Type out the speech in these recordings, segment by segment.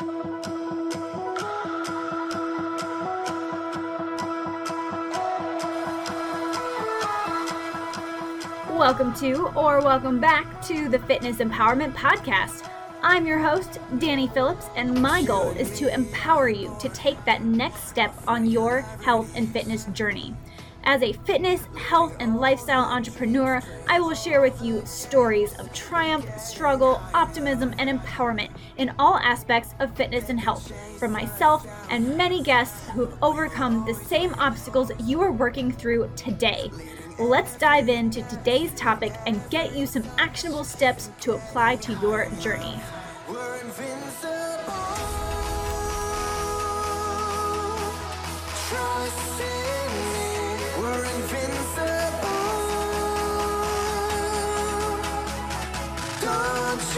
Welcome to, or welcome back to the Fitness Empowerment Podcast. I'm your host, Danye Phillips, and my goal is to empower you to take that next step on your health and fitness journey. As a fitness, health, and lifestyle entrepreneur, I will share with you stories of triumph, struggle, optimism, and empowerment in all aspects of fitness and health from myself and many guests who've overcome the same obstacles you are working through today. Let's dive into today's topic and get you some actionable steps to apply to your journey. Hi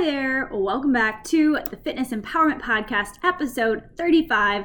there, welcome back to the Fitness Empowerment Podcast, episode 35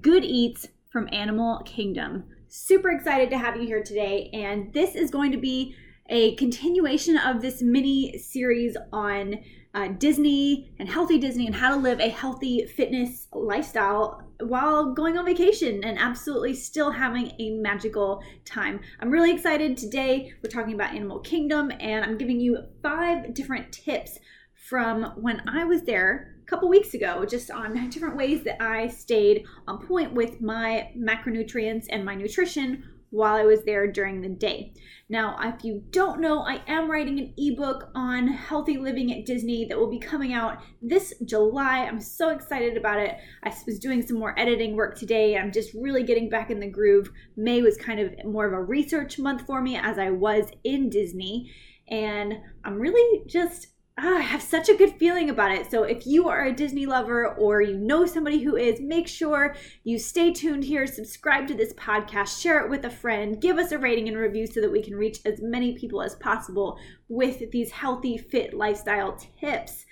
Good Eats from Animal Kingdom. Super excited to have you here today, and this is going to be a continuation of this mini series on uh, Disney and healthy Disney and how to live a healthy fitness lifestyle while going on vacation and absolutely still having a magical time. I'm really excited today. We're talking about Animal Kingdom and I'm giving you five different tips from when I was there a couple weeks ago, just on different ways that I stayed on point with my macronutrients and my nutrition while I was there during the day. Now, if you don't know, I am writing an ebook on healthy living at Disney that will be coming out this July. I'm so excited about it. I was doing some more editing work today. I'm just really getting back in the groove. May was kind of more of a research month for me as I was in Disney. And I'm really just ah, I have such a good feeling about it. So if you are a Disney lover or you know somebody who is, make sure you stay tuned here, subscribe to this podcast, share it with a friend, give us a rating and review so that we can reach as many people as possible with these healthy, fit lifestyle tips.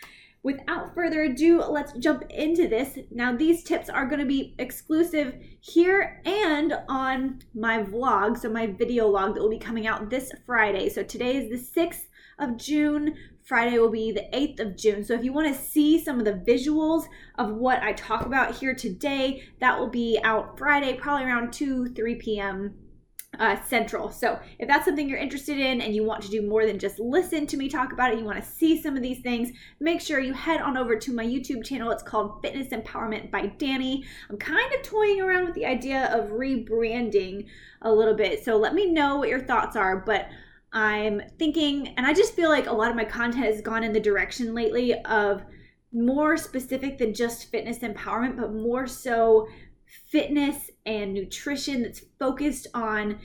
Without further ado, let's jump into this. Now, these tips are going to be exclusive here and on my vlog, so my video log that will be coming out this Friday. So today is the 6th of June. Friday will be the 8th of June. So if you want to see some of the visuals of what I talk about here today, that will be out Friday, probably around 2, 3 p.m. Uh, central. So if that's something you're interested in and you want to do more than just listen to me talk about it, you want to see some of these things, make sure you head on over to my YouTube channel. It's called Fitness Empowerment by Danye. I'm kind of toying around with the idea of rebranding a little bit. So let me know what your thoughts are. But I'm thinking, and I just feel like a lot of my content has gone in the direction lately of more specific than just fitness empowerment, but more so fitness and nutrition that's focused on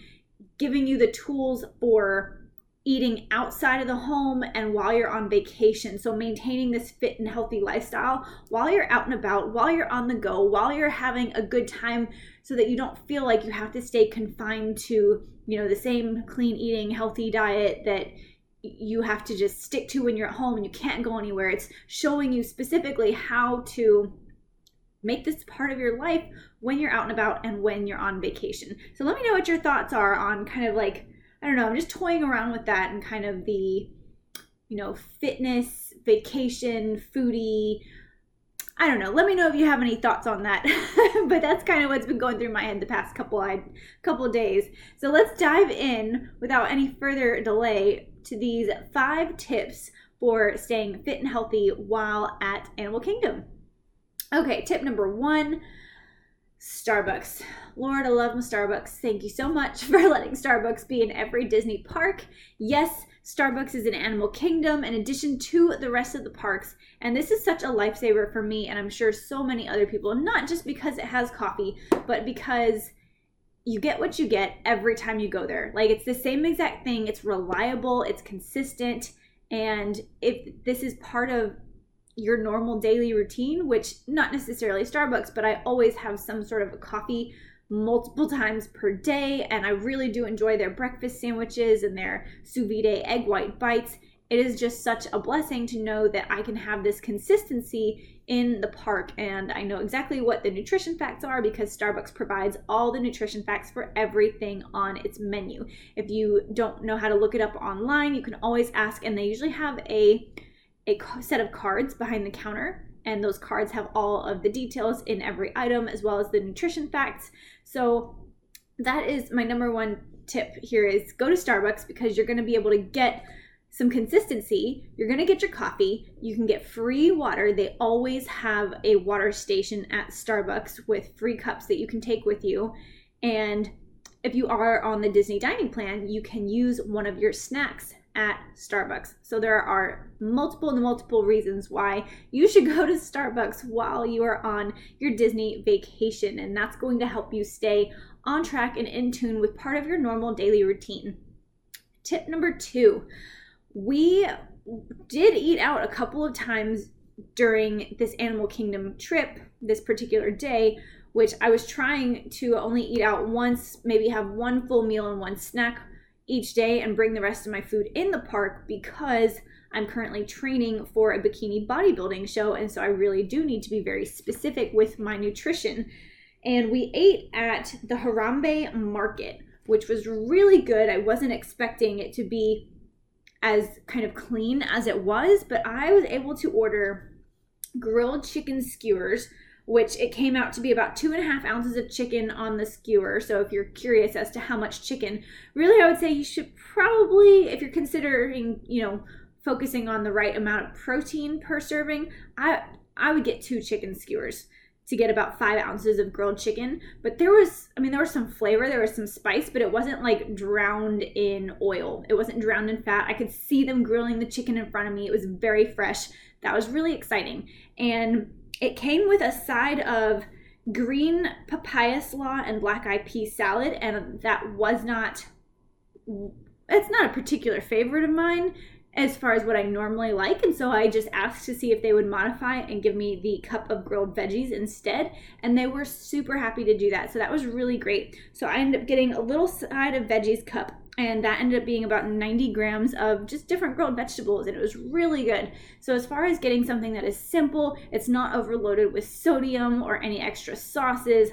giving you the tools for eating outside of the home and while you're on vacation. So, maintaining this fit and healthy lifestyle while you're out and about, while you're on the go, while you're having a good time, so that you don't feel like you have to stay confined to, you know, the same clean eating, healthy diet that you have to just stick to when you're at home and you can't go anywhere. It's showing you specifically how to make this part of your life when you're out and about and when you're on vacation. So let me know what your thoughts are on kind of like I don't know, I'm just toying around with that and kind of the, you know, fitness, vacation, foodie. I don't know. Let me know if you have any thoughts on that. but that's kind of what's been going through my head the past couple I, couple days. So let's dive in without any further delay to these five tips for staying fit and healthy while at Animal Kingdom. Okay, tip number one Starbucks. Lord, I love my Starbucks. Thank you so much for letting Starbucks be in every Disney park. Yes, Starbucks is in Animal Kingdom in addition to the rest of the parks. And this is such a lifesaver for me, and I'm sure so many other people, not just because it has coffee, but because you get what you get every time you go there. Like it's the same exact thing, it's reliable, it's consistent. And if this is part of your normal daily routine, which not necessarily Starbucks, but I always have some sort of a coffee multiple times per day. And I really do enjoy their breakfast sandwiches and their sous vide egg white bites. It is just such a blessing to know that I can have this consistency in the park and I know exactly what the nutrition facts are because Starbucks provides all the nutrition facts for everything on its menu. If you don't know how to look it up online, you can always ask and they usually have a a set of cards behind the counter and those cards have all of the details in every item as well as the nutrition facts. So that is my number one tip here is go to Starbucks because you're going to be able to get some consistency. You're going to get your coffee. You can get free water. They always have a water station at Starbucks with free cups that you can take with you. And if you are on the Disney dining plan, you can use one of your snacks at Starbucks. So there are multiple multiple reasons why you should go to Starbucks while you are on your Disney vacation and that's going to help you stay on track and in tune with part of your normal daily routine. Tip number 2. We did eat out a couple of times during this Animal Kingdom trip this particular day which I was trying to only eat out once, maybe have one full meal and one snack each day and bring the rest of my food in the park because I'm currently training for a bikini bodybuilding show. And so I really do need to be very specific with my nutrition. And we ate at the Harambe Market, which was really good. I wasn't expecting it to be as kind of clean as it was, but I was able to order grilled chicken skewers which it came out to be about two and a half ounces of chicken on the skewer. So if you're curious as to how much chicken, really I would say you should probably, if you're considering, you know, focusing on the right amount of protein per serving, I I would get two chicken skewers to get about five ounces of grilled chicken. But there was, I mean, there was some flavor, there was some spice, but it wasn't like drowned in oil. It wasn't drowned in fat. I could see them grilling the chicken in front of me. It was very fresh. That was really exciting. And it came with a side of green papaya slaw and black eyed pea salad, and that was not. It's not a particular favorite of mine as far as what I normally like. And so I just asked to see if they would modify and give me the cup of grilled veggies instead. And they were super happy to do that. So that was really great. So I ended up getting a little side of veggies cup and that ended up being about 90 grams of just different grilled vegetables and it was really good so as far as getting something that is simple it's not overloaded with sodium or any extra sauces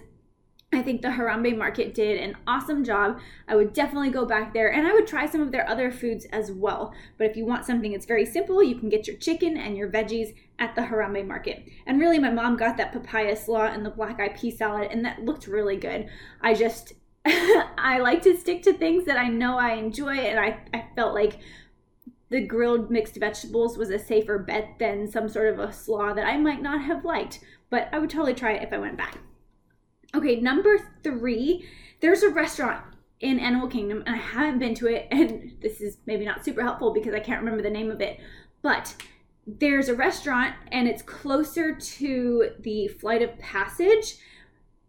I think the Harambe Market did an awesome job. I would definitely go back there and I would try some of their other foods as well. But if you want something that's very simple, you can get your chicken and your veggies at the Harambe Market. And really, my mom got that papaya slaw and the black eyed pea salad, and that looked really good. I just I like to stick to things that I know I enjoy, and I, I felt like the grilled mixed vegetables was a safer bet than some sort of a slaw that I might not have liked, but I would totally try it if I went back. Okay, number three, there's a restaurant in Animal Kingdom, and I haven't been to it, and this is maybe not super helpful because I can't remember the name of it, but there's a restaurant and it's closer to the Flight of Passage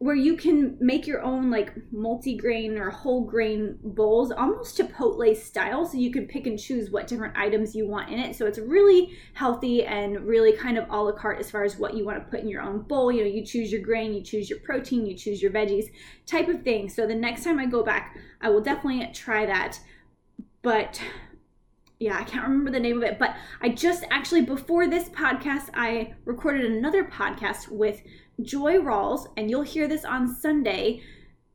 where you can make your own like multi-grain or whole grain bowls almost chipotle style so you can pick and choose what different items you want in it. So it's really healthy and really kind of a la carte as far as what you want to put in your own bowl. You know you choose your grain you choose your protein you choose your veggies type of thing. So the next time i go back i will definitely try that. But yeah, I can't remember the name of it, but I just actually before this podcast, I recorded another podcast with Joy Rawls, and you'll hear this on Sunday.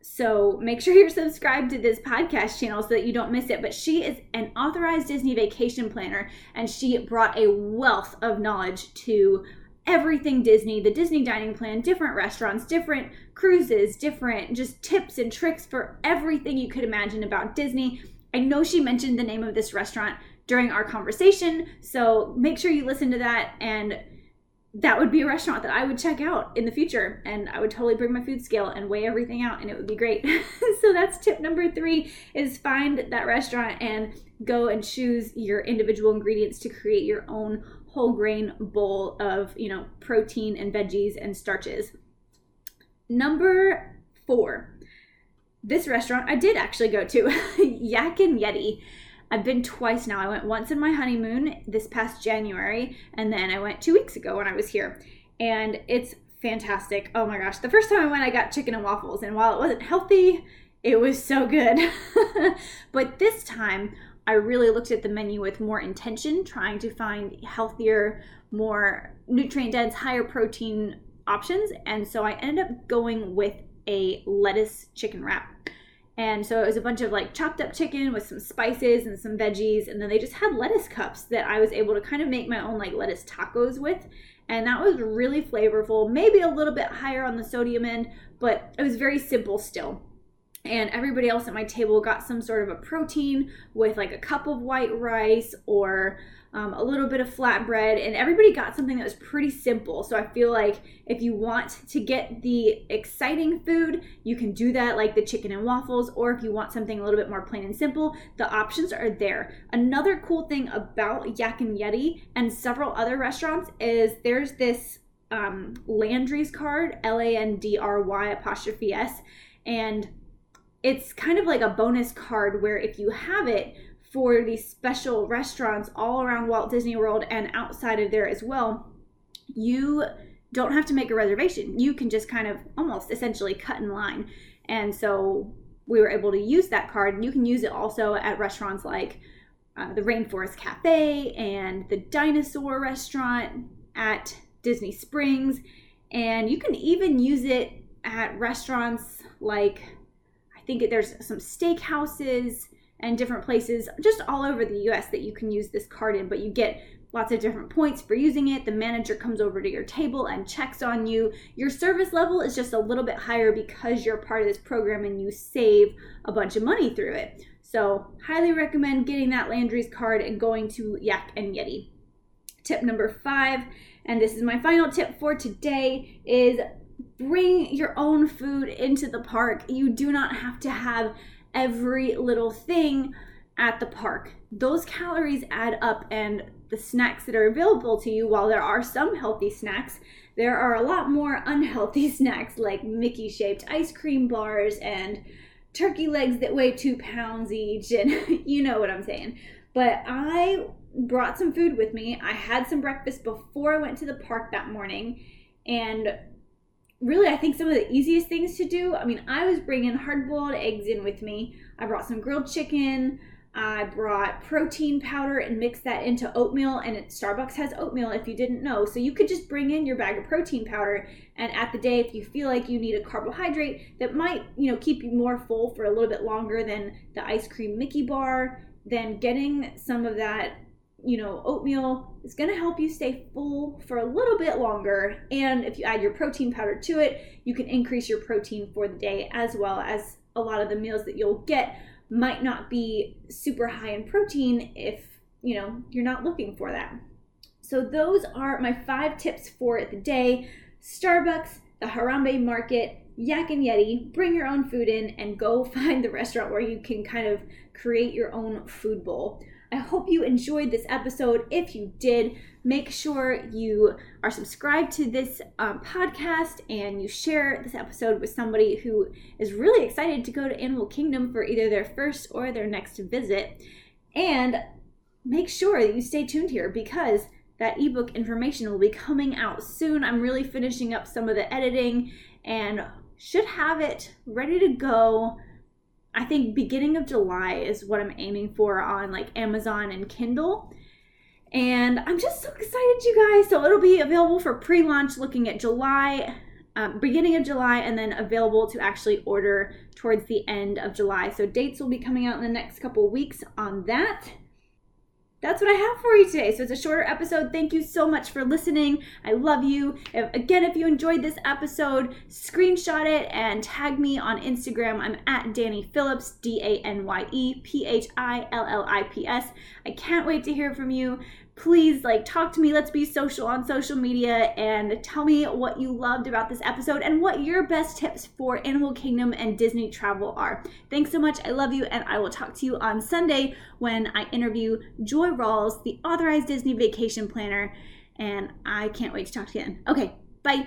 So make sure you're subscribed to this podcast channel so that you don't miss it. But she is an authorized Disney vacation planner, and she brought a wealth of knowledge to everything Disney, the Disney dining plan, different restaurants, different cruises, different just tips and tricks for everything you could imagine about Disney. I know she mentioned the name of this restaurant during our conversation, so make sure you listen to that and that would be a restaurant that I would check out in the future. And I would totally bring my food scale and weigh everything out and it would be great. so that's tip number three is find that restaurant and go and choose your individual ingredients to create your own whole grain bowl of, you know, protein and veggies and starches. Number four, this restaurant I did actually go to, Yak and Yeti. I've been twice now. I went once in my honeymoon this past January, and then I went two weeks ago when I was here. And it's fantastic. Oh my gosh. The first time I went, I got chicken and waffles, and while it wasn't healthy, it was so good. but this time, I really looked at the menu with more intention, trying to find healthier, more nutrient dense, higher protein options. And so I ended up going with a lettuce chicken wrap. And so it was a bunch of like chopped up chicken with some spices and some veggies. And then they just had lettuce cups that I was able to kind of make my own like lettuce tacos with. And that was really flavorful, maybe a little bit higher on the sodium end, but it was very simple still and everybody else at my table got some sort of a protein with like a cup of white rice or um, a little bit of flatbread and everybody got something that was pretty simple. So i feel like if you want to get the exciting food you can do that like the chicken and waffles or if you want something a little bit more plain and simple the options are there. Another cool thing about yak and yeti and several other restaurants is there's this um, landry's card l-a-n-d-r-y apostrophe s and it's kind of like a bonus card where if you have it for these special restaurants all around Walt Disney World and outside of there as well, you don't have to make a reservation. You can just kind of almost essentially cut in line. And so we were able to use that card. And you can use it also at restaurants like uh, the Rainforest Cafe and the Dinosaur Restaurant at Disney Springs. And you can even use it at restaurants like I think there's some steakhouses and different places just all over the US that you can use this card in, but you get lots of different points for using it. The manager comes over to your table and checks on you. Your service level is just a little bit higher because you're part of this program and you save a bunch of money through it. So, highly recommend getting that Landry's card and going to Yak and Yeti. Tip number five, and this is my final tip for today, is bring your own food into the park. You do not have to have every little thing at the park. Those calories add up, and the snacks that are available to you, while there are some healthy snacks, there are a lot more unhealthy snacks like Mickey shaped ice cream bars and turkey legs that weigh two pounds each, and you know what I'm saying. But I brought some food with me. I had some breakfast before I went to the park that morning, and really, I think some of the easiest things to do. I mean, I was bringing hard boiled eggs in with me. I brought some grilled chicken. I brought protein powder and mixed that into oatmeal. And it, Starbucks has oatmeal if you didn't know. So you could just bring in your bag of protein powder. And at the day, if you feel like you need a carbohydrate that might, you know, keep you more full for a little bit longer than the ice cream Mickey bar, then getting some of that you know, oatmeal is going to help you stay full for a little bit longer. And if you add your protein powder to it, you can increase your protein for the day as well as a lot of the meals that you'll get might not be super high in protein if, you know, you're not looking for that. So those are my five tips for the day. Starbucks, the Harambe Market, Yak and Yeti, bring your own food in and go find the restaurant where you can kind of create your own food bowl. I hope you enjoyed this episode. If you did, make sure you are subscribed to this um, podcast and you share this episode with somebody who is really excited to go to Animal Kingdom for either their first or their next visit. And make sure that you stay tuned here because that ebook information will be coming out soon. I'm really finishing up some of the editing and should have it ready to go I think beginning of July is what I'm aiming for on like Amazon and Kindle. And I'm just so excited, you guys. So it'll be available for pre launch looking at July, um, beginning of July, and then available to actually order towards the end of July. So dates will be coming out in the next couple weeks on that that's what I have for you today. So it's a shorter episode. Thank you so much for listening. I love you. If, again, if you enjoyed this episode, screenshot it and tag me on Instagram. I'm at Danye Phillips, D A N Y E P H I L L I P S. I can't wait to hear from you please like talk to me. Let's be social on social media and tell me what you loved about this episode and what your best tips for animal kingdom and disney travel are. Thanks so much. I love you and i will talk to you on sunday when i interview joy rawls the authorized disney vacation planner and i can't wait to talk to you then okay bye